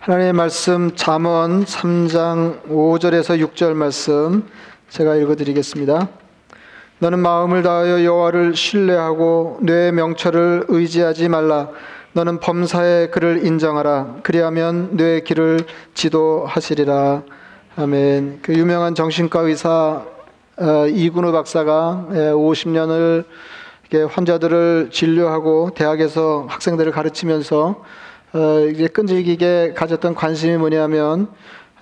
하나님의 말씀 잠언 3장 5절에서 6절 말씀 제가 읽어 드리겠습니다. 너는 마음을 다하여 여호와를 신뢰하고 뇌 명철을 의지하지 말라. 너는 범사의 그를 인정하라. 그리하면 뇌의 길을 지도하시리라. 아멘. 그 유명한 정신과 의사 어, 이근우 박사가 50년을 환자들을 진료하고 대학에서 학생들을 가르치면서 어, 이제 끈질기게 가졌던 관심이 뭐냐면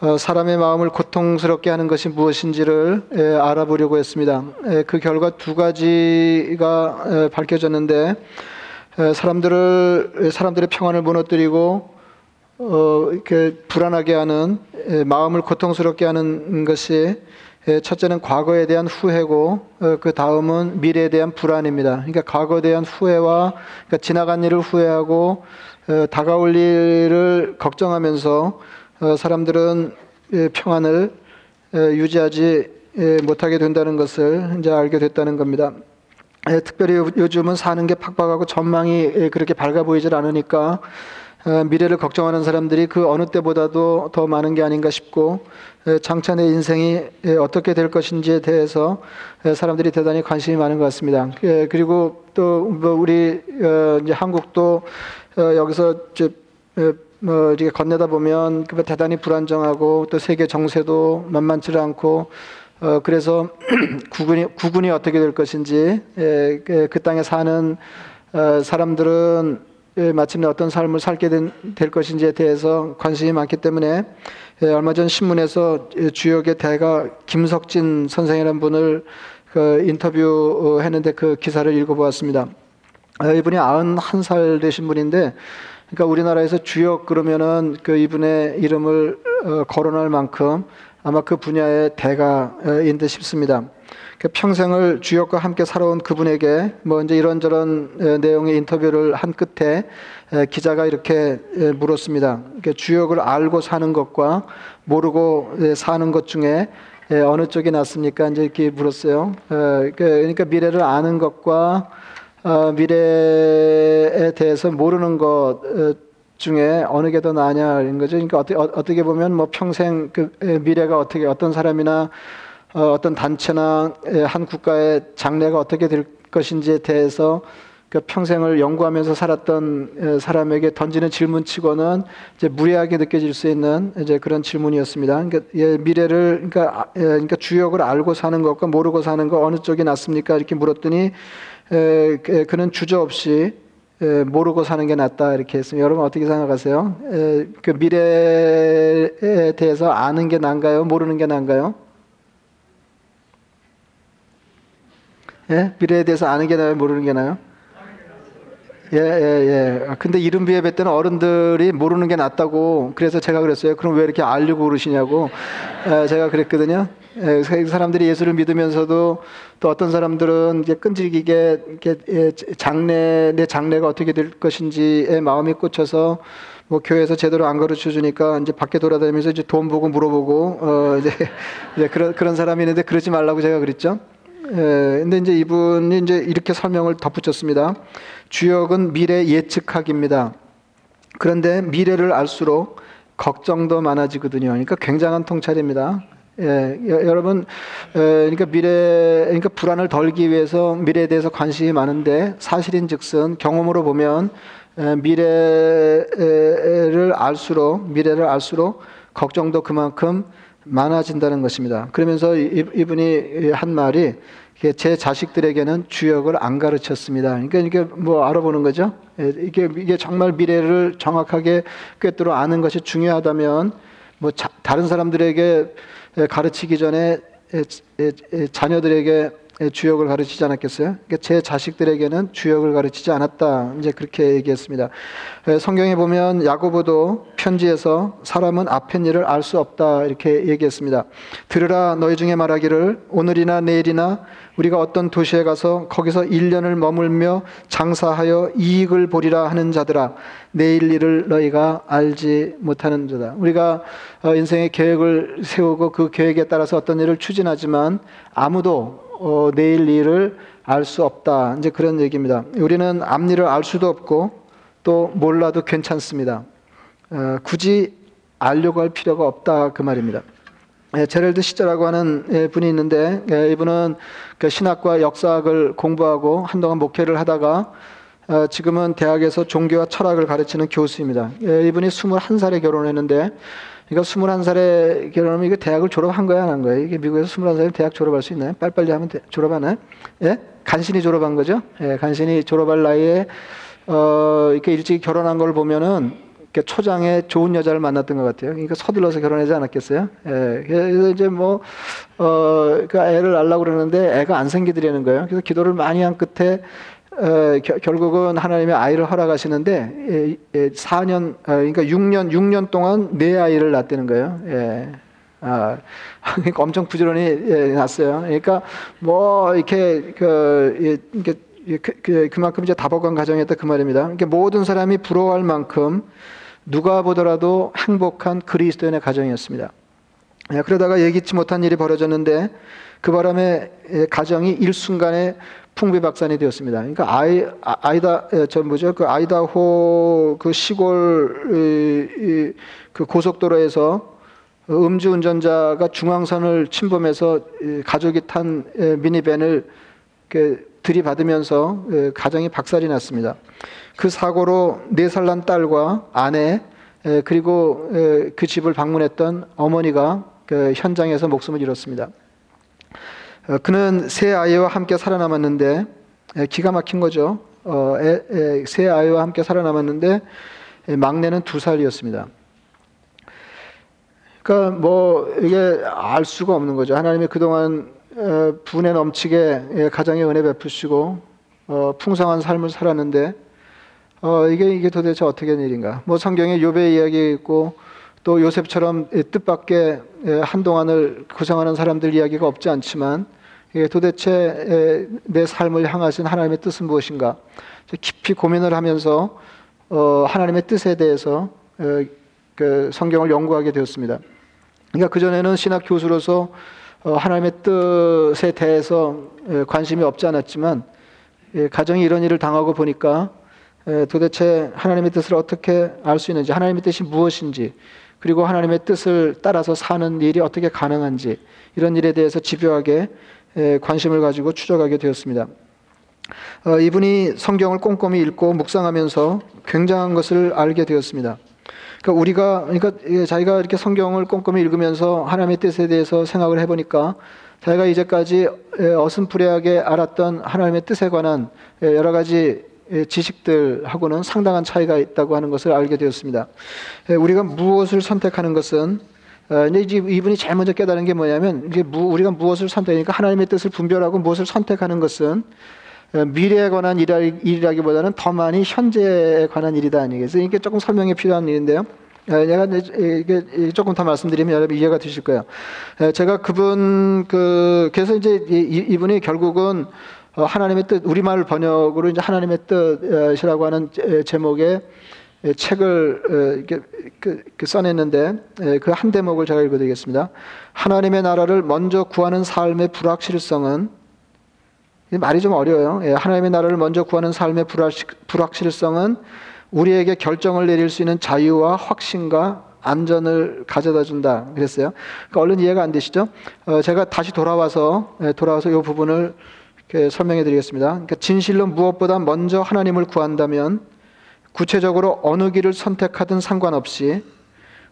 어, 사람의 마음을 고통스럽게 하는 것이 무엇인지를 에, 알아보려고 했습니다. 에, 그 결과 두 가지가 에, 밝혀졌는데 사람들을 사람들의 평안을 무너뜨리고 어, 이렇게 불안하게 하는 마음을 고통스럽게 하는 것이 첫째는 과거에 대한 후회고 어, 그 다음은 미래에 대한 불안입니다. 그러니까 과거에 대한 후회와 그러니까 지나간 일을 후회하고 어, 다가올 일을 걱정하면서 어, 사람들은 예, 평안을 유지하지 예, 못하게 된다는 것을 이제 알게 됐다는 겁니다. 예, 특별히 요즘은 사는 게 팍팍하고 전망이 그렇게 밝아 보이질 않으니까 미래를 걱정하는 사람들이 그 어느 때보다도 더 많은 게 아닌가 싶고 장차 내 인생이 어떻게 될 것인지에 대해서 사람들이 대단히 관심이 많은 것 같습니다. 그리고 또뭐 우리 어, 한국도 어, 여기서 이제 뭐 이렇게 건네다 보면 그 대단히 불안정하고 또 세계 정세도 만만치 않고 어 그래서 구군이 구군이 어떻게 될 것인지 예, 그, 그 땅에 사는 어, 사람들은 예, 마침내 어떤 삶을 살게 된, 될 것인지에 대해서 관심이 많기 때문에 예, 얼마 전 신문에서 주역의 대가 김석진 선생이라는 분을 그 인터뷰했는데 그 기사를 읽어보았습니다. 아, 이분이 91살 되신 분인데, 그러니까 우리나라에서 주역 그러면은 그 이분의 이름을 어, 거론할 만큼 아마 그 분야의 대가인 듯 싶습니다. 그 평생을 주역과 함께 살아온 그분에게 뭐 이제 이런저런 내용의 인터뷰를 한 끝에 기자가 이렇게 물었습니다. 주역을 알고 사는 것과 모르고 사는 것 중에 어느 쪽이 낫습니까? 이제 이렇게 물었어요. 그 그러니까 미래를 아는 것과 어, 미래에 대해서 모르는 것 어, 중에 어느 게 더 나냐는 거죠. 그러니까 어떻게, 어 떻게 보면 뭐 평생 그 미래가 어떻게 어떤 사람이나 어, 어떤 단체나 한 국가의 장래가 어떻게 될 것인지에 대해서 그 평생을 연구하면서 살았던 사람에게 던지는 질문치고는 이제 무례하게 느껴질 수 있는 이제 그런 질문이었습니다. 그러니까 예, 미래를 그러니까, 아, 예, 그러니까 주역을 알고 사는 것과 모르고 사는 것 어느 쪽이 낫습니까? 이렇게 물었더니 에, 그는 주저없이 에, 모르고 사는 게 낫다 이렇게 했습니다. 여러분 어떻게 생각하세요? 에, 그 미래에 대해서 아는 게 나은가요? 모르는 게 나은가요? 예? 미래에 대해서 아는 게 나아요? 모르는 게 나아요? 예, 예, 예. 아, 근데 이른 비 예배 때는 어른들이 모르는 게 낫다고 그래서 제가 그랬어요. 그럼 왜 이렇게 알려고 그러시냐고 예, 제가 그랬거든요. 예, 사람들이 예수를 믿으면서도 또 어떤 사람들은 이제 끈질기게 이렇게 예, 장래 내 장래가 어떻게 될 것인지에 마음이 꽂혀서 뭐 교회에서 제대로 안 가르쳐 주니까 이제 밖에 돌아다니면서 이제 돈 보고 물어보고 어 이제, 이제 그런 그런 사람이 있는데 그러지 말라고 제가 그랬죠. 예, 근데 이제 이분이 이제 이렇게 설명을 덧붙였습니다. 주역은 미래 예측하기입니다. 그런데 미래를 알수록 걱정도 많아지거든요. 그러니까 굉장한 통찰입니다. 예, 여러분, 에, 그러니까 미래, 그러니까 불안을 덜기 위해서 미래에 대해서 관심이 많은데 사실인 즉슨 경험으로 보면 에, 미래를 알수록 미래를 알수록 걱정도 그만큼 많아진다는 것입니다. 그러면서 이분이 한 말이 제 자식들에게는 주역을 안 가르쳤습니다. 그러니까 이게 뭐 알아보는 거죠. 예, 이게 이게 정말 미래를 정확하게 꿰뚫어 아는 것이 중요하다면 뭐 자, 다른 사람들에게 가르치기 전에 자녀들에게 주역을 가르치지 않았겠어요? 그러니까 제 자식들에게는 주역을 가르치지 않았다. 이제 그렇게 얘기했습니다. 성경에 보면 야고보도 편지에서 사람은 앞의 일을 알 수 없다 이렇게 얘기했습니다. 들으라 너희 중에 말하기를 오늘이나 내일이나 우리가 어떤 도시에 가서 거기서 1년을 머물며 장사하여 이익을 보리라 하는 자들아 내일 일을 너희가 알지 못하는 자다. 우리가 어, 인생의 계획을 세우고 그 계획에 따라서 어떤 일을 추진하지만 아무도 어, 내일 일을 알 수 없다. 이제 그런 얘기입니다. 우리는 앞일을 알 수도 없고 또 몰라도 괜찮습니다. 어, 굳이 알려고 할 필요가 없다 그 말입니다. 예, 제럴드 시저라고 하는 예, 분이 있는데 예, 이분은 그 신학과 역사학을 공부하고 한동안 목회를 하다가 어, 지금은 대학에서 종교와 철학을 가르치는 교수입니다. 예, 이분이 21살에 결혼했는데 그러니까 21살에 결혼하면 이게 대학을 졸업한 거야 안 한 거예요? 이게 미국에서 21살에 대학 졸업할 수 있나요? 빨리빨리 하면 대, 졸업하나요? 예? 간신히 졸업한 거죠? 예, 간신히 졸업할 나이에 어, 이렇게 일찍 결혼한 걸 보면은 이렇게 초장에 좋은 여자를 만났던 것 같아요. 그러니까 서둘러서 결혼하지 않았겠어요? 예, 그래서 이제 뭐, 어, 그 애를 낳으려고 그러는데 애가 안 생기더라는 거예요. 그래서 기도를 많이 한 끝에 어, 겨, 결국은 하나님의 아이를 허락하시는데 예, 예, 4년, 어, 그러니까 6년, 6년 동안 네 아이를 낳았다는 거예요. 예. 아, 그러니까 엄청 부지런히 예, 낳았어요. 그러니까 뭐 이렇게 그 예, 이게 그, 그, 그 만큼 이제 다복한 가정이었다 그 말입니다. 그러니까 모든 사람이 부러워할 만큼 누가 보더라도 행복한 그리스도인의 가정이었습니다. 예, 그러다가 예기치 못한 일이 벌어졌는데 그 바람에 예, 가정이 일순간에 풍비 박산이 되었습니다. 그러니까 아이 아, 아이다 저 뭐죠 그 아이다호 그 시골 그 고속도로에서 음주 운전자가 중앙선을 침범해서 가족이 탄 미니밴을 들이받으면서 가정이 박살이 났습니다. 그 사고로 네 살 난 딸과 아내 그리고 그 집을 방문했던 어머니가 그 현장에서 목숨을 잃었습니다. 어, 그는 세 아이와 함께 살아남았는데 기가 막힌 거죠. 어, 세 아이와 함께 살아남았는데 막내는 두 살이었습니다. 그러니까 뭐 이게 알 수가 없는 거죠. 하나님이 그동안 어, 분에 넘치게 가정에 은혜 베푸시고 풍성한 삶을 살았는데 이게 이게 도대체 어떻게 된 일인가? 뭐 성경에 요배 이야기 있고 또 요셉처럼 뜻밖의 한동안을 구성하는 사람들 이야기가 없지 않지만 도대체 내 삶을 향하신 하나님의 뜻은 무엇인가? 깊이 고민을 하면서 어, 하나님의 뜻에 대해서 그 성경을 연구하게 되었습니다. 그러니까 그 전에는 신학 교수로서 어, 하나님의 뜻에 대해서 관심이 없지 않았지만 가정이 이런 일을 당하고 보니까 도대체 하나님의 뜻을 어떻게 알 수 있는지, 하나님의 뜻이 무엇인지, 그리고 하나님의 뜻을 따라서 사는 일이 어떻게 가능한지 이런 일에 대해서 집요하게 관심을 가지고 추적하게 되었습니다. 어, 이분이 성경을 꼼꼼히 읽고 묵상하면서 굉장한 것을 알게 되었습니다. 그러니까 우리가 그러니까 자기가 이렇게 성경을 꼼꼼히 읽으면서 하나님의 뜻에 대해서 생각을 해보니까 자기가 이제까지 어슴푸레하게 알았던 하나님의 뜻에 관한 여러 가지 지식들하고는 상당한 차이가 있다고 하는 것을 알게 되었습니다. 우리가 무엇을 선택하는 것은 어, 이제 이분이 제일 먼저 깨달은 게 뭐냐면 이게 우리가 무엇을 선택하니까 하나님의 뜻을 분별하고 무엇을 선택하는 것은 어, 미래에 관한 일이라기보다는 더 많이 현재에 관한 일이다 아니겠어요? 이게 조금 설명이 필요한 일인데요. 어, 제가 이게 조금 더 말씀드리면 여러분 이해가 되실 거예요. 제가 그분 그 그래서 이제 이분이 결국은 하나님의 뜻 우리말 번역으로 이제 하나님의 뜻이라고 하는 제목의 예, 책을 어, 그, 그 써냈는데 예, 그한 대목을 제가 읽어드리겠습니다. 하나님의 나라를 먼저 구하는 삶의 불확실성은 말이 좀 어려워요. 예, 하나님의 나라를 먼저 구하는 삶의 불확실성은 우리에게 결정을 내릴 수 있는 자유와 확신과 안전을 가져다 준다 그랬어요. 그러니까 얼른 이해가 안 되시죠? 어, 제가 다시 돌아와서 돌아와서 이 부분을 설명해 드리겠습니다. 그러니까 진실로 무엇보다 먼저 하나님을 구한다면 구체적으로 어느 길을 선택하든 상관없이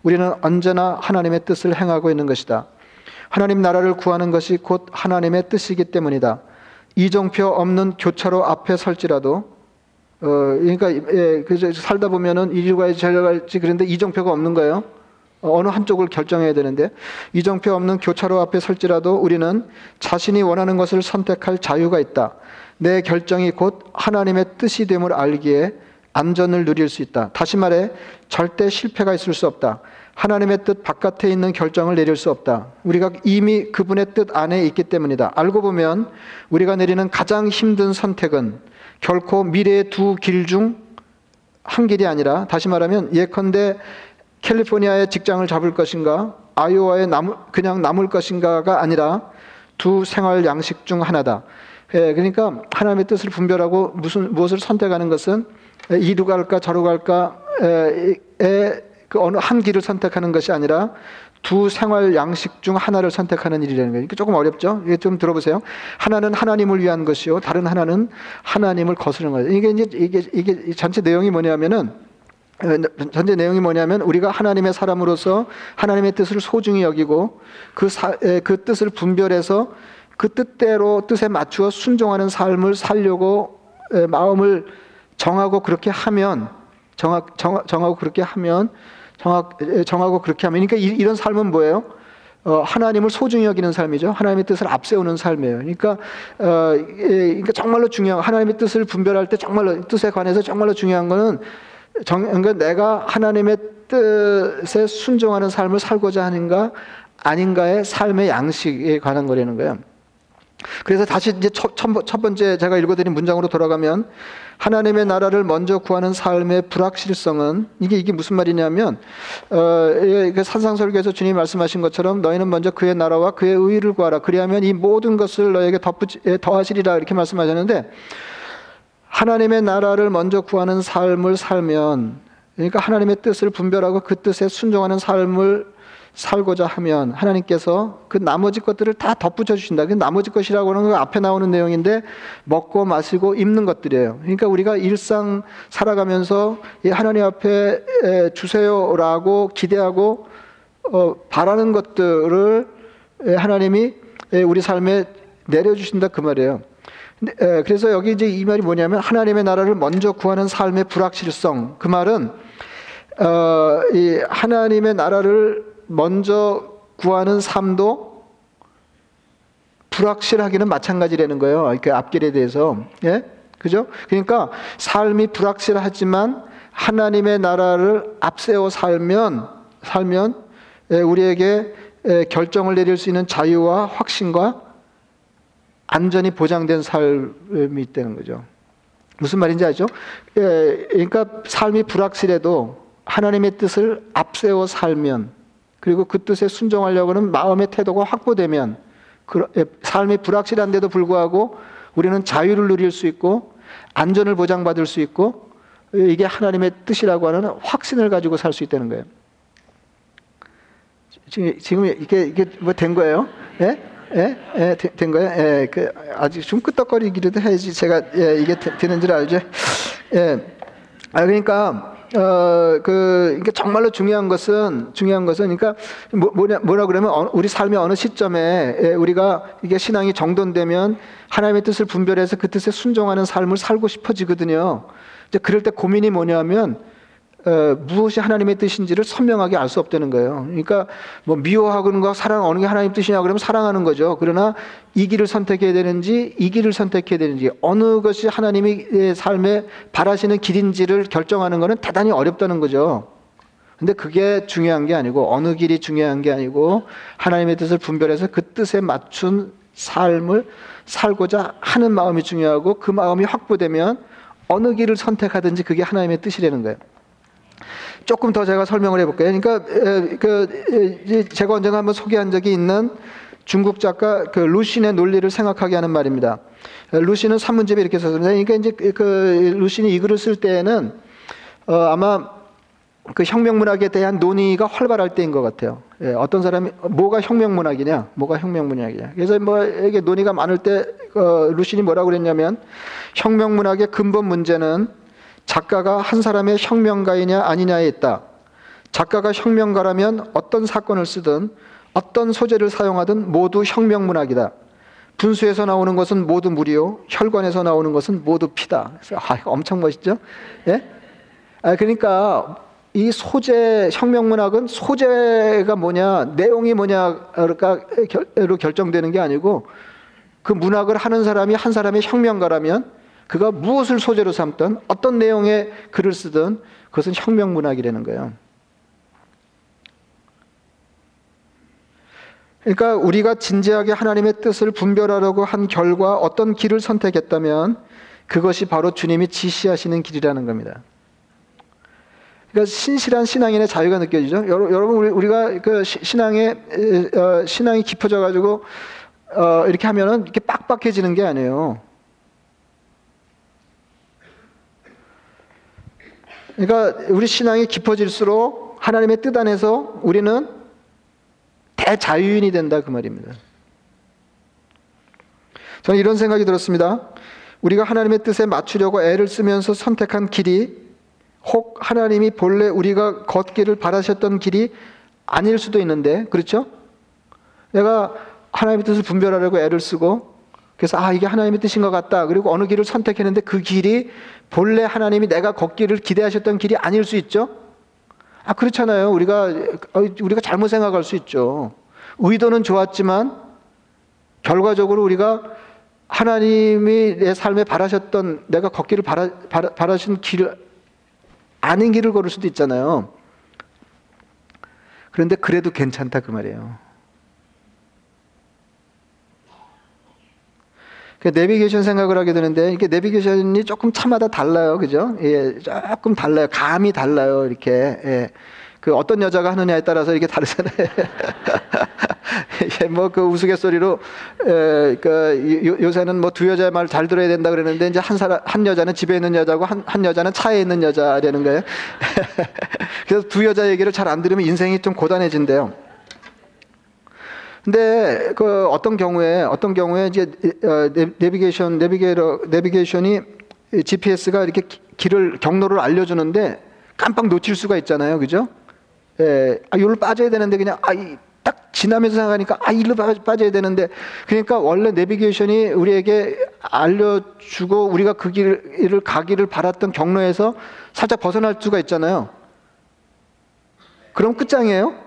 우리는 언제나 하나님의 뜻을 행하고 있는 것이다. 하나님 나라를 구하는 것이 곧 하나님의 뜻이기 때문이다. 이정표 없는 교차로 앞에 설지라도 어 그러니까 예, 그 살다 보면은 이리로 가야지 저리로 갈지 그런데 이정표가 없는 거예요. 어, 어느 한쪽을 결정해야 되는데 이정표 없는 교차로 앞에 설지라도 우리는 자신이 원하는 것을 선택할 자유가 있다. 내 결정이 곧 하나님의 뜻이 됨을 알기에 안전을 누릴 수 있다. 다시 말해 절대 실패가 있을 수 없다. 하나님의 뜻 바깥에 있는 결정을 내릴 수 없다. 우리가 이미 그분의 뜻 안에 있기 때문이다. 알고 보면 우리가 내리는 가장 힘든 선택은 결코 미래의 두 길 중 한 길이 아니라 다시 말하면 예컨대 캘리포니아의 직장을 잡을 것인가 아이오와에 남, 그냥 남을 것인가가 아니라 두 생활 양식 중 하나다. 예, 그러니까 하나님의 뜻을 분별하고 무슨 무엇을 선택하는 것은 이루 갈까 저루 갈까에 그 어느 한 길을 선택하는 것이 아니라 두 생활 양식 중 하나를 선택하는 일이라는 거예요. 조금 어렵죠? 이게 좀 들어보세요. 하나는 하나님을 위한 것이요, 다른 하나는 하나님을 거스르는 거예요. 이게 이제 이게 이게 전체 내용이 뭐냐면은 전체 내용이 뭐냐면 우리가 하나님의 사람으로서 하나님의 뜻을 소중히 여기고 그, 사, 그 뜻을 분별해서 그 뜻대로 뜻에 맞추어 순종하는 삶을 살려고 마음을 정하고 그렇게 하면 정하, 정, 정하고 그렇게 하면 정확, 정하고 그렇게 하면 그러니까 이, 런 삶은 뭐예요? 어, 하나님을 소중히 여기는 삶이죠. 하나님의 뜻을 앞세우는 삶이에요. 그러니까, 어, 그러니까 정말로 중요한 하나님의 뜻을 분별할 때 정말로 뜻에 관해서 정말로 중요한 거는 정, 그러니까 내가 하나님의 뜻에 순종하는 삶을 살고자 하는가 아닌가의 삶의 양식에 관한 거라는 거예요. 그래서 다시 이제 첫, 첫 번째 제가 읽어드린 문장으로 돌아가면 하나님의 나라를 먼저 구하는 삶의 불확실성은 이게 이게 무슨 말이냐면 어, 그 산상설교에서 주님이 말씀하신 것처럼 너희는 먼저 그의 나라와 그의 의를 구하라. 그리하면 이 모든 것을 너에게 더하시리라. 이렇게 말씀하셨는데 하나님의 나라를 먼저 구하는 삶을 살면 그러니까 하나님의 뜻을 분별하고 그 뜻에 순종하는 삶을 살고자 하면 하나님께서 그 나머지 것들을 다 덧붙여 주신다. 그 나머지 것이라고 하는 건 앞에 나오는 내용인데 먹고 마시고 입는 것들이에요. 그러니까 우리가 일상 살아가면서 하나님 앞에 주세요라고 기대하고 어, 바라는 것들을 하나님이 우리 삶에 내려주신다 그 말이에요. 그래서 여기 이제 이 말이 뭐냐면 하나님의 나라를 먼저 구하는 삶의 불확실성. 그 말은 어, 이 하나님의 나라를 먼저 구하는 삶도 불확실하기는 마찬가지라는 거예요. 그 앞길에 대해서. 예? 그죠? 그러니까 삶이 불확실하지만 하나님의 나라를 앞세워 살면, 살면 예, 우리에게 예, 결정을 내릴 수 있는 자유와 확신과 안전이 보장된 삶이 있다는 거죠. 무슨 말인지 알죠? 예, 그러니까 삶이 불확실해도 하나님의 뜻을 앞세워 살면 그리고 그 뜻에 순종하려고 하는 마음의 태도가 확보되면 삶이 불확실한데도 불구하고 우리는 자유를 누릴 수 있고 안전을 보장받을 수 있고 이게 하나님의 뜻이라고 하는 확신을 가지고 살 수 있다는 거예요. 지금, 지금 이게, 이게 뭐 된 거예요? 예? 예? 예? 된 거예요? 예. 그 아직 좀 끄떡거리기라도 해야지 제가 예, 이게 되 는 줄 알죠? 예. 아, 그러니까 어, 그, 그러니까 정말로 중요한 것은, 중요한 것은, 그러니까 뭐, 뭐냐, 뭐라 그러면 우리 삶의 어느 시점에 예, 우리가 이게 신앙이 정돈되면 하나님의 뜻을 분별해서 그 뜻에 순종하는 삶을 살고 싶어지거든요. 이제 그럴 때 고민이 뭐냐면 어, 무엇이 하나님의 뜻인지를 선명하게 알 수 없다는 거예요. 그러니까 뭐 미워하는 거 사랑 어느 게 하나님 뜻이냐 그러면 사랑하는 거죠. 그러나 이 길을 선택해야 되는지 이 길을 선택해야 되는지 어느 것이 하나님의 삶에 바라시는 길인지를 결정하는 것은 대단히 어렵다는 거죠. 근데 그게 중요한 게 아니고 어느 길이 중요한 게 아니고 하나님의 뜻을 분별해서 그 뜻에 맞춘 삶을 살고자 하는 마음이 중요하고 그 마음이 확보되면 어느 길을 선택하든지 그게 하나님의 뜻이라는 거예요. 조금 더 제가 설명을 해볼게요. 그러니까 그 제가 언젠가 한번 소개한 적이 있는 중국 작가 그 루신의 논리를 생각하게 하는 말입니다. 루신은 산문집에 이렇게 썼습니다. 그러니까 이제 그, 그 루신이 이 글을 쓸 때에는 어 아마 그 혁명문학에 대한 논의가 활발할 때인 것 같아요. 예, 어떤 사람이 뭐가 혁명문학이냐, 뭐가 혁명문학이냐. 그래서 뭐 이게 논의가 많을 때 어, 루신이 뭐라고 그랬냐면 혁명문학의 근본 문제는 작가가 한 사람의 혁명가이냐 아니냐에 있다. 작가가 혁명가라면 어떤 사건을 쓰든 어떤 소재를 사용하든 모두 혁명문학이다. 분수에서 나오는 것은 모두 물이요. 혈관에서 나오는 것은 모두 피다. 아, 엄청 멋있죠? 예? 아, 그러니까 이 소재, 혁명문학은 소재가 뭐냐, 내용이 뭐냐로 결정되는 게 아니고 그 문학을 하는 사람이 한 사람의 혁명가라면 그가 무엇을 소재로 삼든 어떤 내용의 글을 쓰든 그것은 혁명 문학이라는 거예요. 그러니까 우리가 진지하게 하나님의 뜻을 분별하려고 한 결과 어떤 길을 선택했다면 그것이 바로 주님이 지시하시는 길이라는 겁니다. 그러니까 신실한 신앙인의 자유가 느껴지죠. 여러분 우리가 그 신앙에 어, 신앙이 깊어져 가지고 어, 이렇게 하면은 이렇게 빡빡해지는 게 아니에요. 그러니까 우리 신앙이 깊어질수록 하나님의 뜻 안에서 우리는 대자유인이 된다 그 말입니다. 저는 이런 생각이 들었습니다. 우리가 하나님의 뜻에 맞추려고 애를 쓰면서 선택한 길이 혹 하나님이 본래 우리가 걷기를 바라셨던 길이 아닐 수도 있는데, 그렇죠? 내가 하나님의 뜻을 분별하려고 애를 쓰고, 그래서 아, 이게 하나님의 뜻인 것 같다. 그리고 어느 길을 선택했는데 그 길이 본래 하나님이 내가 걷기를 기대하셨던 길이 아닐 수 있죠? 아, 그렇잖아요. 우리가, 어, 우리가 잘못 생각할 수 있죠. 의도는 좋았지만, 결과적으로 우리가 하나님이 내 삶에 바라셨던 내가 걷기를 바라, 바라, 바라신 길 아닌 길을 걸을 수도 있잖아요. 그런데 그래도 괜찮다 그 말이에요. 내비게이션 생각을 하게 되는데 이게 내비게이션이 조금 차마다 달라요, 그죠? 예, 조금 달라요. 감이 달라요, 이렇게. 예. 그 어떤 여자가 하느냐에 따라서 이게 다르잖아요. 예, 뭐그 우스갯소리로 에, 그 요새는 뭐 두 여자의 말잘 들어야 된다 그러는데 이제 한 사람 한 여자는 집에 있는 여자고 한, 한 여자는 차에 있는 여자라는 거예요. 그래서 두 여자 얘기를 잘 안 들으면 인생이 좀 고단해진대요. 근데 그 어떤 경우에 어떤 경우에 이제 어, 내비게이션 내비게이터 내비게이션이 GPS가 이렇게 길을 경로를 알려주는데 깜빡 놓칠 수가 있잖아요, 그죠? 예, 아, 여기로 빠져야 되는데 그냥 아, 딱 지나면서 생각하니까 아, 일로 빠져야 되는데 그러니까 원래 내비게이션이 우리에게 알려주고 우리가 그 길을 가기를 바랐던 경로에서 살짝 벗어날 수가 있잖아요. 그럼 끝장이에요?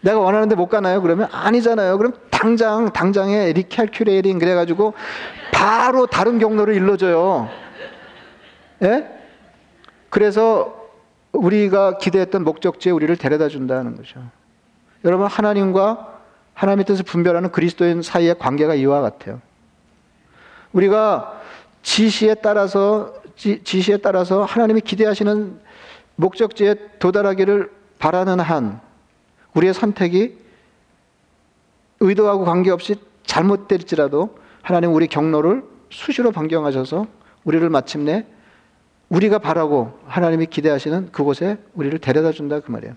내가 원하는데 못 가나요? 그러면 아니잖아요. 그럼 당장 당장에 recalculating 그래가지고 바로 다른 경로를 일러줘요. 예? 그래서 우리가 기대했던 목적지에 우리를 데려다 준다는 거죠. 여러분 하나님과 하나님의 뜻을 분별하는 그리스도인 사이의 관계가 이와 같아요. 우리가 지시에 따라서 지, 지시에 따라서 하나님이 기대하시는 목적지에 도달하기를 바라는 한 우리의 선택이 의도하고 관계없이 잘못될지라도 하나님 우리 경로를 수시로 변경하셔서 우리를 마침내 우리가 바라고 하나님이 기대하시는 그곳에 우리를 데려다 준다 그 말이에요.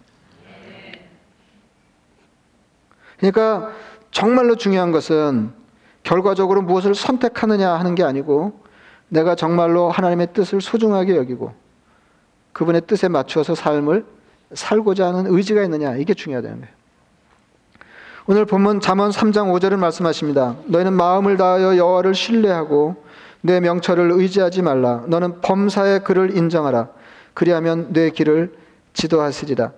그러니까 정말로 중요한 것은 결과적으로 무엇을 선택하느냐 하는 게 아니고 내가 정말로 하나님의 뜻을 소중하게 여기고 그분의 뜻에 맞추어서 삶을 살고자 하는 의지가 있느냐 이게 중요하다는 거예요. 오늘 본문 잠언 3장 5절을 말씀하십니다. 너희는 마음을 다하여 여호와를 신뢰하고 내 명철을 의지하지 말라. 너는 범사의 그를 인정하라. 그리하면 내 길을 지도하시리라.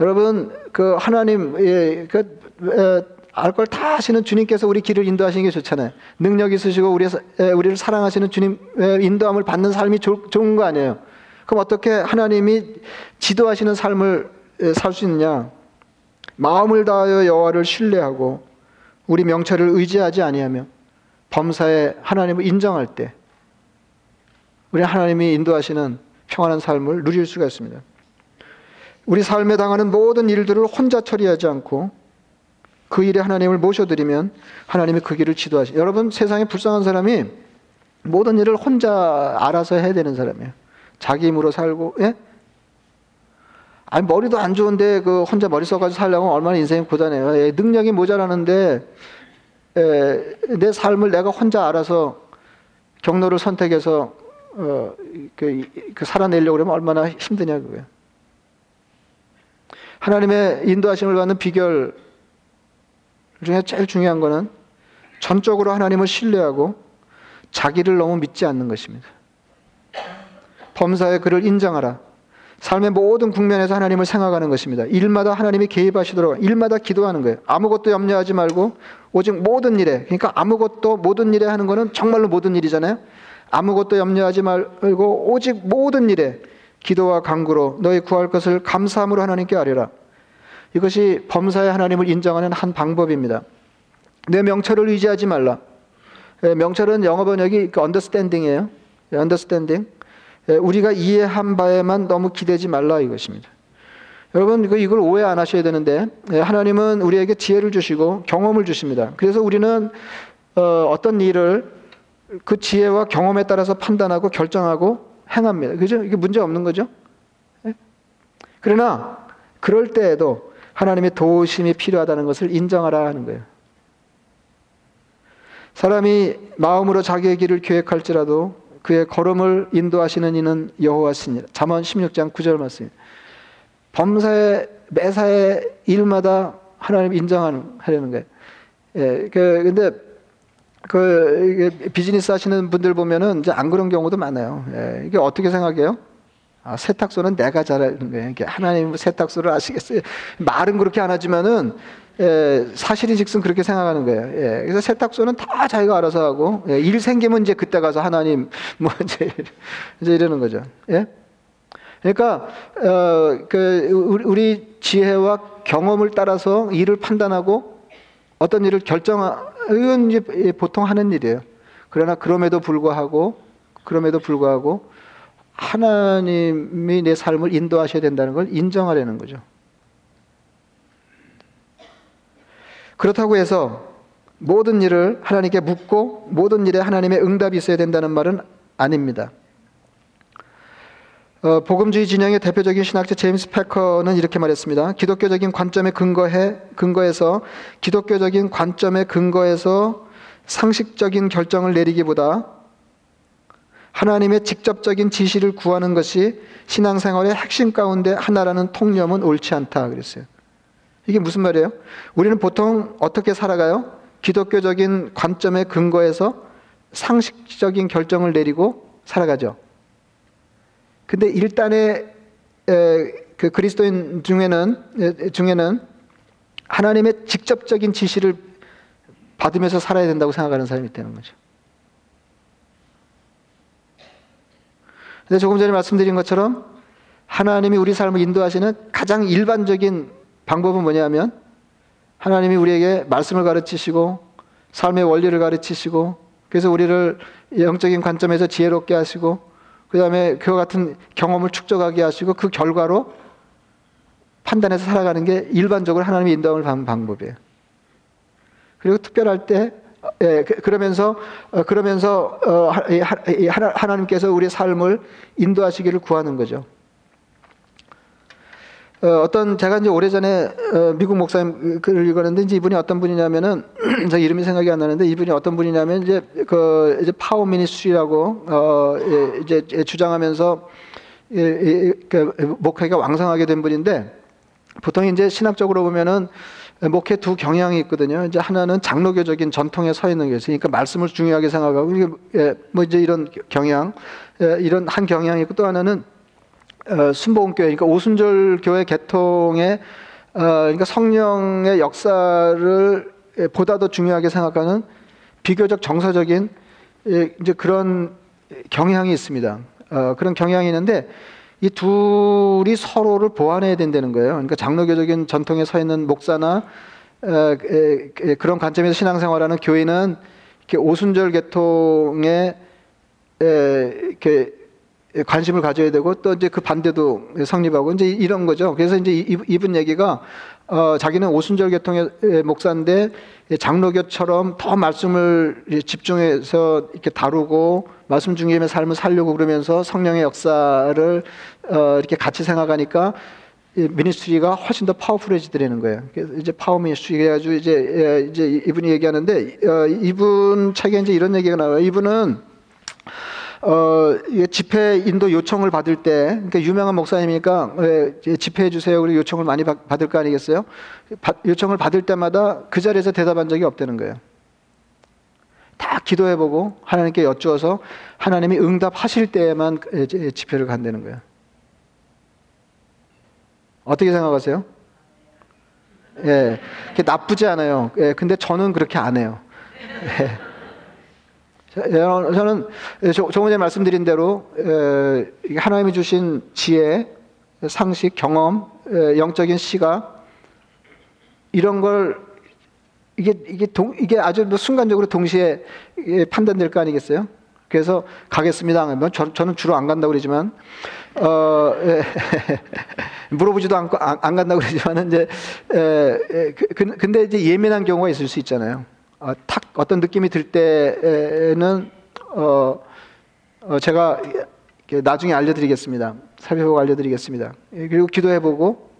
여러분 그 하나님 예, 그알 걸다 하시는 주님께서 우리 길을 인도하시는 게 좋잖아요. 능력 있으시고 우리 우리를 사랑하시는 주님의 인도함을 받는 삶이 좋, 좋은 거 아니에요. 그럼 어떻게 하나님이 지도하시는 삶을 살 수 있느냐? 마음을 다하여 여호와를 신뢰하고 우리 명철을 의지하지 아니하며 범사에 하나님을 인정할 때 우리 하나님이 인도하시는 평안한 삶을 누릴 수가 있습니다. 우리 삶에 당하는 모든 일들을 혼자 처리하지 않고 그 일에 하나님을 모셔드리면 하나님이 그 길을 지도하시. 여러분 세상에 불쌍한 사람이 모든 일을 혼자 알아서 해야 되는 사람이에요. 자기 힘으로 살고, 예? 아니, 머리도 안 좋은데, 그, 혼자 머리 써가지고 살려면 얼마나 인생이 고단해요. 예, 능력이 모자라는데, 예, 내 삶을 내가 혼자 알아서 경로를 선택해서, 어, 그, 그 살아내려고 그러면 얼마나 힘드냐, 그거예요. 하나님의 인도하심을 받는 비결 중에 제일 중요한 거는 전적으로 하나님을 신뢰하고 자기를 너무 믿지 않는 것입니다. 범사에 그를 인정하라. 삶의 모든 국면에서 하나님을 생각하는 것입니다. 일마다 하나님이 개입하시도록 일마다 기도하는 거예요. 아무것도 염려하지 말고 오직 모든 일에 그러니까 아무것도 모든 일에 하는 거는 정말로 모든 일이잖아요. 아무것도 염려하지 말고 오직 모든 일에 기도와 간구로 너희 구할 것을 감사함으로 하나님께 아뢰라. 이것이 범사에 하나님을 인정하는 한 방법입니다. 내 명철을 의지하지 말라. 예, 명철은 영어 번역이 understanding이에요. understanding. 예, 우리가 이해한 바에만 너무 기대지 말라 이것입니다. 여러분 이걸 오해 안 하셔야 되는데 예, 하나님은 우리에게 지혜를 주시고 경험을 주십니다. 그래서 우리는 어, 떤 일을 그 지혜와 경험에 따라서 판단하고 결정하고 행합니다. 그죠? 이게 문제 없는 거죠? 예? 그러나 그럴 때에도 하나님의 도우심이 필요하다는 것을 인정하라 하는 거예요. 사람이 마음으로 자기의 길을 계획할지라도 그의 걸음을 인도하시는 이는 여호와시니라. 잠언 16장 9절 말씀. 범사의 매사의 일마다 하나님 인정하려는 거예요. 예, 그 근데 그 비즈니스 하시는 분들 보면은 이제 안 그런 경우도 많아요. 예, 이게 어떻게 생각해요? 아, 세탁소는 내가 잘하는 거예요. 하나님 세탁소를 아시겠어요? 말은 그렇게 안 하지만은 예, 사실인즉슨 그렇게 생각하는 거예요. 예, 그래서 세탁소는 다 자기가 알아서 하고 예, 일 생기면 이제 그때 가서 하나님 뭐 이제, 이제 이러는 거죠. 예? 그러니까 어, 그 우리 지혜와 경험을 따라서 일을 판단하고 어떤 일을 결정하 이건 이제 보통 하는 일이에요. 그러나 그럼에도 불구하고 그럼에도 불구하고 하나님이 내 삶을 인도하셔야 된다는 걸 인정하려는 거죠. 그렇다고 해서 모든 일을 하나님께 묻고 모든 일에 하나님의 응답이 있어야 된다는 말은 아닙니다. 어, 복음주의 진영의 대표적인 신학자 제임스 패커는 이렇게 말했습니다. 기독교적인 관점에 근거해 근거해서 기독교적인 관점에 근거해서 상식적인 결정을 내리기보다 하나님의 직접적인 지시를 구하는 것이 신앙생활의 핵심 가운데 하나라는 통념은 옳지 않다 그랬어요. 이게 무슨 말이에요? 우리는 보통 어떻게 살아가요? 기독교적인 관점에 근거해서 상식적인 결정을 내리고 살아가죠. 근데 일단의 그 그리스도인 중에는 중에는 하나님의 직접적인 지시를 받으면서 살아야 된다고 생각하는 사람이 있다는 거죠. 근데 조금 전에 말씀드린 것처럼 하나님이 우리 삶을 인도하시는 가장 일반적인 방법은 뭐냐면 하나님이 우리에게 말씀을 가르치시고 삶의 원리를 가르치시고 그래서 우리를 영적인 관점에서 지혜롭게 하시고 그 다음에 그와 같은 경험을 축적하게 하시고 그 결과로 판단해서 살아가는 게 일반적으로 하나님의 인도함을 받는 방법이에요. 그리고 특별할 때 예, 그, 그러면서 어, 그러면서 어, 하나님께서 우리의 삶을 인도하시기를 구하는 거죠. 어, 어떤 제가 이제 오래전에 어, 미국 목사님 글을 읽었는데 이제 이분이 어떤 분이냐면은 저 이름이 생각이 안 나는데 이분이 어떤 분이냐면 이제 그 이제 파워 미니스트리라고 어 예, 이제 주장하면서 예, 예, 그 목회가 왕성하게 된 분인데 보통 이제 신학적으로 보면은 목회 두 경향이 있거든요. 이제 하나는 장로교적인 전통에 서 있는 것이 그러니까 말씀을 중요하게 생각하고 예, 뭐 이제 이런 경향 예, 이런 한 경향이 있고 또 하나는 어, 순복음교회, 그러니까 오순절 교회 개통의 어, 그러니까 성령의 역사를 보다 더 중요하게 생각하는 비교적 정서적인 예, 이제 그런 경향이 있습니다. 어, 그런 경향이 있는데 이 둘이 서로를 보완해야 된다는 거예요. 그러니까 장로교적인 전통에 서 있는 목사나 어, 그런 관점에서 신앙생활하는 교인은 오순절 계통에 이렇게 예, 관심을 가져야 되고 또 이제 그 반대도 성립하고 이제 이런 거죠. 그래서 이제 이분 얘기가 어, 자기는 오순절 계통의 목사인데 장로교처럼 더 말씀을 집중해서 이렇게 다루고 말씀 중심의 삶을 살려고 그러면서 성령의 역사를 어, 이렇게 같이 생각하니까 ministry가 훨씬 더 powerful해지더라는 거예요. 그래서 이제 power ministry 그래가지고 이제 예, 이제 이분이 얘기하는데 어, 이분 책에 이제 이런 얘기가 나와요. 이분은 어, 집회 인도 요청을 받을 때, 그러니까 유명한 목사님이니까 예, 집회해 주세요. 그리고 요청을 많이 받, 받을 거 아니겠어요? 요청을 받을 때마다 그 자리에서 대답한 적이 없다는 거예요. 다 기도해보고 하나님께 여쭈어서 하나님이 응답하실 때에만 집회를 간다는 거예요. 어떻게 생각하세요? 예, 나쁘지 않아요. 예, 근데 저는 그렇게 안 해요. 예. 저는 조금 전에 말씀드린 대로 하나님이 주신 지혜, 상식, 경험, 영적인 시각 이런 걸 이게 이게 동, 이게 아주 뭐 순간적으로 동시에 판단될 거 아니겠어요? 그래서 가겠습니다. 뭐 저, 는 주로 안 간다고 그러지만 어, 물어보지도 않고 안, 안 간다고 그러지만 이제 에, 그, 그, 근데 이제 예민한 경우가 있을 수 있잖아요. 어, 탁 어떤 느낌이 들 때는 어, 어 제가 나중에 알려드리겠습니다. 살펴보고 알려드리겠습니다. 예, 그리고 기도해보고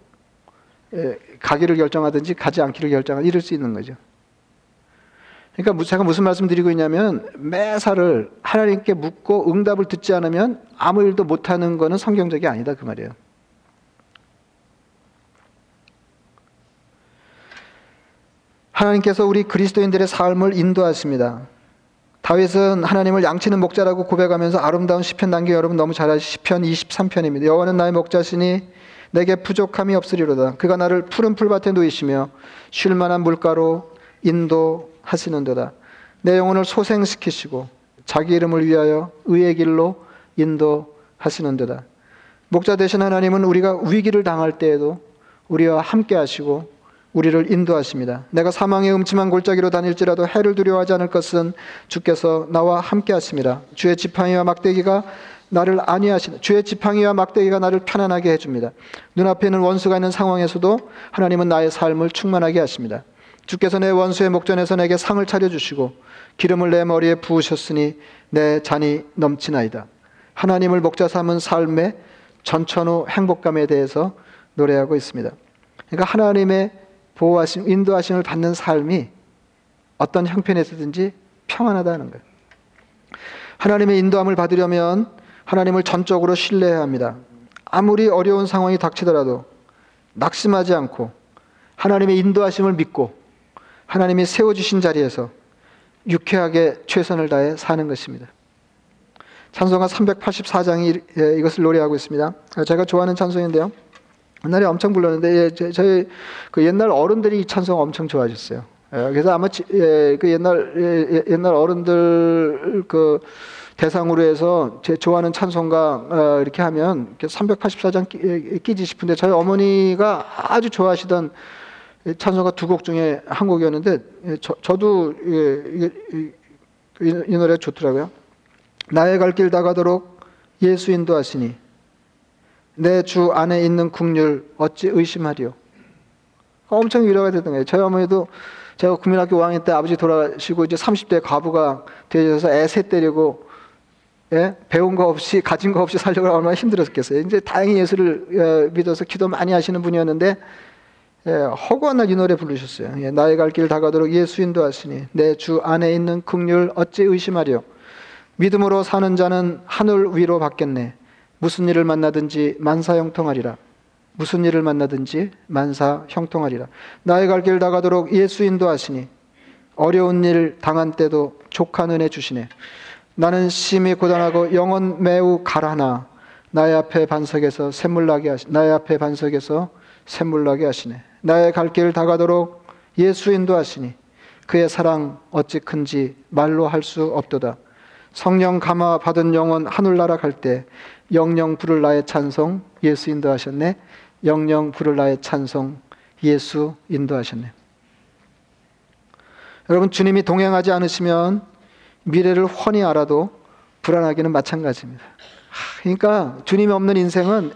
예, 가기를 결정하든지 가지 않기를 결정하 이럴 수 있는 거죠. 그러니까 제가 무슨 말씀드리고 있냐면 매사를 하나님께 묻고 응답을 듣지 않으면 아무 일도 못하는 것은 성경적이 아니다 그 말이에요. 하나님께서 우리 그리스도인들의 삶을 인도하십니다. 다윗은 하나님을 양치는 목자라고 고백하면서 아름다운 시편 남겨 여러분 너무 잘 아시 시편 23편입니다. 여호와는 나의 목자시니 내게 부족함이 없으리로다. 그가 나를 푸른 풀밭에 누이시며 쉴 만한 물가로 인도하시는도다. 내 영혼을 소생시키시고 자기 이름을 위하여 의의 길로 인도하시는도다. 목자 되신 하나님은 우리가 위기를 당할 때에도 우리와 함께 하시고 우리를 인도하십니다. 내가 사망의 음침한 골짜기로 다닐지라도 해를 두려워하지 않을 것은 주께서 나와 함께 하십니다. 주의 지팡이와 막대기가 나를 안위하시는 주의 지팡이와 막대기가 나를 편안하게 해줍니다. 눈앞에는 원수가 있는 상황에서도 하나님은 나의 삶을 충만하게 하십니다. 주께서 내 원수의 목전에서 내게 상을 차려주시고 기름을 내 머리에 부으셨으니 내 잔이 넘치나이다. 하나님을 목자 삼은 삶의 전천후 행복감에 대해서 노래하고 있습니다. 그러니까 하나님의 보호하심, 인도하심을 받는 삶이 어떤 형편에서든지 평안하다는 거예요. 하나님의 인도함을 받으려면 하나님을 전적으로 신뢰해야 합니다. 아무리 어려운 상황이 닥치더라도 낙심하지 않고 하나님의 인도하심을 믿고 하나님이 세워주신 자리에서 유쾌하게 최선을 다해 사는 것입니다. 찬송가 384장이 이것을 노래하고 있습니다. 제가 좋아하는 찬송인데요. 옛날에 엄청 불렀는데 예, 저희 그 옛날 어른들이 이 찬송 엄청 좋아하셨어요. 예, 그래서 아마 예, 그 옛날 예, 옛날 어른들 그 대상으로 해서 제 좋아하는 찬송가 어, 이렇게 하면 384장 끼, 끼지 싶은데 저희 어머니가 아주 좋아하시던 찬송가 두 곡 중에 한 곡이었는데 저, 저도 이, 이, 이 노래 좋더라고요. 나의 갈 길 다가도록 예수 인도하시니 내 주 안에 있는 국률 어찌 의심하리요? 엄청 위로가 되던 거예요. 저희 어머니도 제가 국민학교 5학년 때 아버지 돌아가시고 이제 30대 과부가 되셔서 애세 때리고 예? 배운 거 없이 가진 거 없이 살려고 얼마나 힘들었겠어요. 이제 다행히 예수를 예, 믿어서 기도 많이 하시는 분이었는데 예, 허구한 날 이 노래 부르셨어요. 예, 나의 갈 길 다가도록 예수 인도하시니 내 주 안에 있는 국률 어찌 의심하리요? 믿음으로 사는 자는 하늘 위로 받겠네. 무슨 일을 만나든지 만사 형통하리라. 무슨 일을 만나든지 만사 형통하리라. 나의 갈길 다가도록 예수 인도하시니 어려운 일 당한 때도 족한 은혜 주시네. 나는 심히 고단하고 영혼 매우 가라나 나의 앞에 반석에서 샘물 나게 하시 나의 앞에 반석에서 샘물 나게 하시네. 나의 갈 길 다가도록 예수 인도하시니 그의 사랑 어찌 큰지 말로 할 수 없도다. 성령 감화 받은 영혼 하늘나라 갈 때 영영 부를 나의 찬송 예수 인도하셨네. 영영 부를 나의 찬송 예수 인도하셨네. 여러분 주님이 동행하지 않으시면 미래를 훤히 알아도 불안하기는 마찬가지입니다. 그러니까 주님이 없는 인생은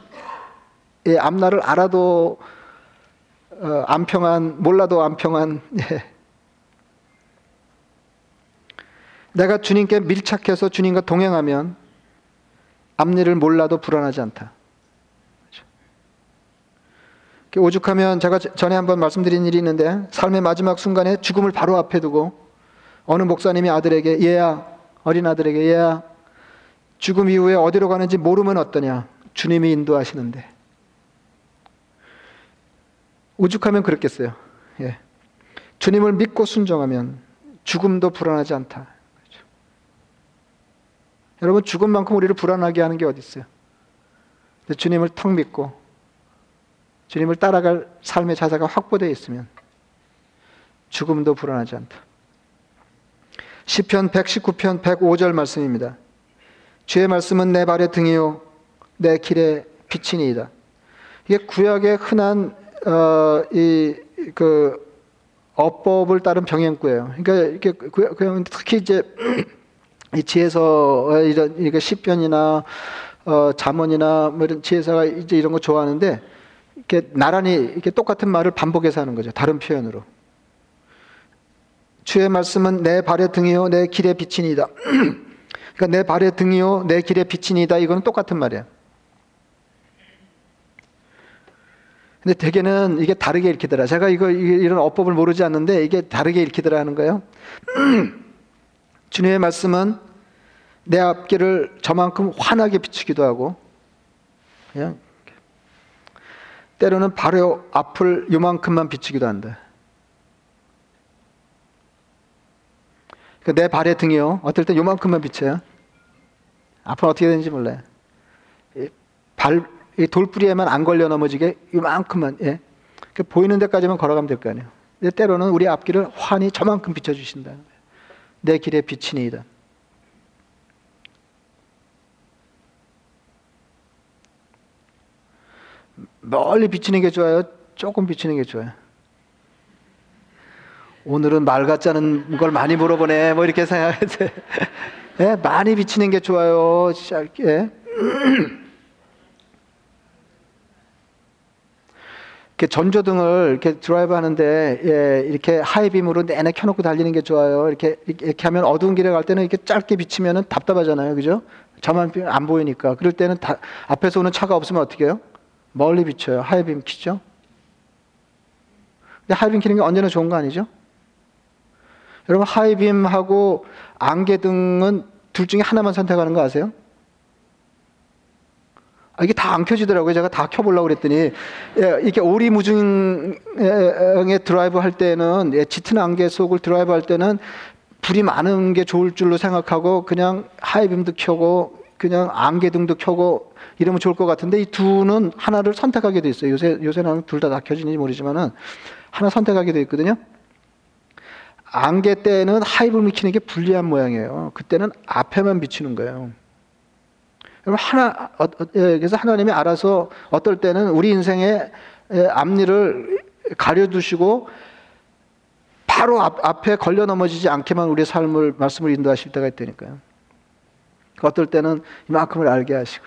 앞날을 알아도 어, 안 평안, 몰라도 안 평안. 예. 내가 주님께 밀착해서 주님과 동행하면 앞일을 몰라도 불안하지 않다. 그렇죠? 오죽하면 제가 전에 한번 말씀드린 일이 있는데 삶의 마지막 순간에 죽음을 바로 앞에 두고 어느 목사님이 아들에게 얘야 어린 아들에게 얘야 죽음 이후에 어디로 가는지 모르면 어떠냐 주님이 인도하시는데 오죽하면 그렇겠어요. 예. 주님을 믿고 순종하면 죽음도 불안하지 않다. 여러분 죽음만큼 우리를 불안하게 하는 게 어디 있어요? 주님을 턱 믿고 주님을 따라갈 삶의 자세가 확보되어 있으면 죽음도 불안하지 않다. 시편 119편 105절 말씀입니다. 주의 말씀은 내 발의 등이요 내 길의 빛이니이다. 이게 구약의 흔한 어, 이그 어법을 따른 병행구예요. 그러니까 이게 그 특히 이제 이 지혜서 이런 이거 시편이나 어, 잠언이나 뭐 이런 지혜서가 이제 이런 거 좋아하는데 이렇게 나란히 이렇게 똑같은 말을 반복해서 하는 거죠. 다른 표현으로. 주의 말씀은 내 발의 등이요 내 길의 빛이니다. 그러니까 내 발의 등이요 내 길의 빛이니다. 이거는 똑같은 말이에요. 근데 대개는 이게 다르게 읽히더라. 제가 이거 이런 어법을 모르지 않는데 이게 다르게 읽히더라 하는 거예요. 주님의 말씀은 내 앞길을 저만큼 환하게 비추기도 하고 그냥 때로는 바로 앞을 요만큼만 비추기도 한다. 그러니까 내 발의 등이요. 어떨 때 요만큼만 비쳐요. 앞으로 어떻게 되는지 몰라요. 발, 돌뿌리에만 안 걸려 넘어지게 요만큼만, 예. 그 보이는 데까지만 걸어가면 될 거 아니에요. 근데 때로는 우리 앞길을 환히 저만큼 비춰주신다. 내 길에 비치니이다. 멀리 비치는 게 좋아요? 조금 비치는 게 좋아요? 오늘은 말 같지 않은 걸 많이 물어보네. 뭐 이렇게 생각해서. 예? 많이 비치는 게 좋아요. 짧게. 이렇게 전조등을 이렇게 드라이브 하는데 예, 이렇게 high beam으로 내내 켜놓고 달리는 게 좋아요. 이렇게 이렇게 하면 어두운 길에 갈 때는 이렇게 짧게 비치면은 답답하잖아요, 그죠? 저만 안 보이니까. 그럴 때는 다, 앞에서 오는 차가 없으면 어떻게 해요? 멀리 비춰요. high beam 키죠. 근데 high beam 키는 게 언제나 좋은 거 아니죠? 여러분 high beam하고 안개등은 둘 중에 하나만 선택하는 거 아세요? 아, 이게 다 안 켜지더라고요. 제가 다 켜보려고 그랬더니, 예, 이렇게 오리무중에 드라이브 할 때는, 예, 짙은 안개 속을 드라이브 할 때는 불이 많은 게 좋을 줄로 생각하고 그냥 high beam도 켜고 그냥 안개등도 켜고 이러면 좋을 것 같은데 이 둘은 하나를 선택하게 돼 있어요. 요새, 요새는 둘 다 다 켜지는지 모르지만은 하나 선택하게 돼 있거든요. 안개 때는 하이빔을 켜는 게 불리한 모양이에요. 그때는 앞에만 비추는 거예요. 하나 어, 어, 예, 그래서 하나님이 알아서 어떨 때는 우리 인생의 예, 앞니를 가려두시고 바로 앞, 앞에 걸려 넘어지지 않게만 우리의 삶을 말씀을 인도하실 때가 있다니까요. 어떨 때는 이만큼을 알게 하시고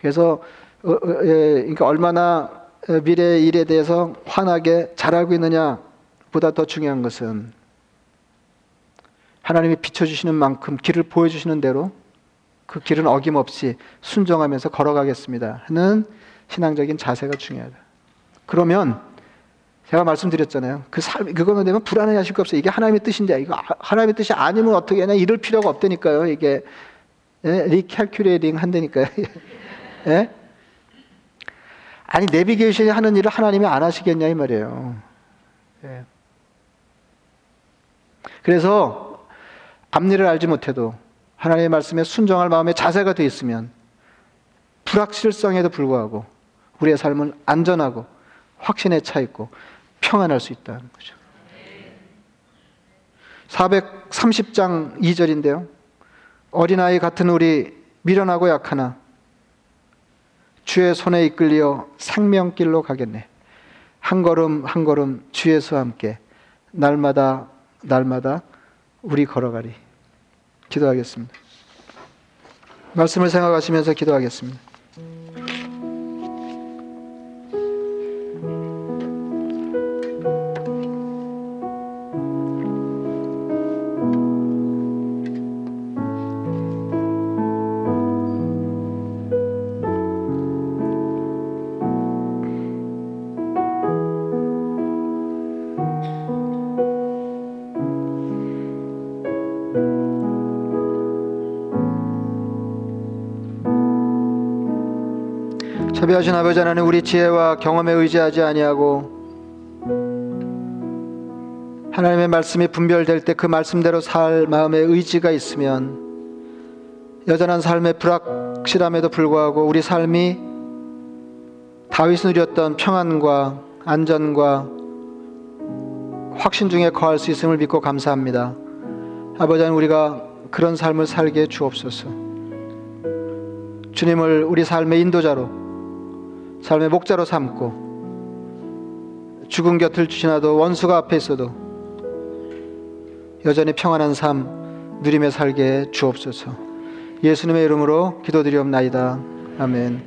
그래서 어, 예, 그러니까 얼마나 미래의 일에 대해서 환하게 잘 알고 있느냐보다 더 중요한 것은 하나님이 비춰주시는 만큼 길을 보여주시는 대로 그 길은 어김없이 순종하면서 걸어가겠습니다. 하는 신앙적인 자세가 중요하다. 그러면 제가 말씀드렸잖아요. 그 삶, 그거만 되면 불안해 하실 거 없어요. 이게 하나님의 뜻인데, 이거 하나님의 뜻이 아니면 어떻게 하냐? 이럴 필요가 없다니까요. 이게, 예? recalculating 한다니까요. 예? 아니, 내비게이션이 하는 일을 하나님이 안 하시겠냐, 이 말이에요. 예. 그래서, 앞일을 알지 못해도, 하나님의 말씀에 순종할 마음의 자세가 되어 있으면 불확실성에도 불구하고 우리의 삶은 안전하고 확신에 차 있고 평안할 수 있다는 거죠. 430장 2절인데요. 어린아이 같은 우리 미련하고 약하나 주의 손에 이끌려 생명길로 가겠네. 한 걸음 한 걸음 주에서 함께 날마다 날마다 우리 걸어가리. 기도하겠습니다. 말씀을 생각하시면서 기도하겠습니다. 자비하신 아버지 하나님 우리 지혜와 경험에 의지하지 아니하고 하나님의 말씀이 분별될 때 그 말씀대로 살 마음의 의지가 있으면 여전한 삶의 불확실함에도 불구하고 우리 삶이 다윗이 누렸던 평안과 안전과 확신 중에 거할 수 있음을 믿고 감사합니다. 아버지 하나님 우리가 그런 삶을 살게 주옵소서. 주님을 우리 삶의 인도자로 삶의 목자로 삼고 죽은 곁을 지나도 원수가 앞에 있어도 여전히 평안한 삶 누리며 살게 주옵소서. 예수님의 이름으로 기도드리옵나이다. 아멘.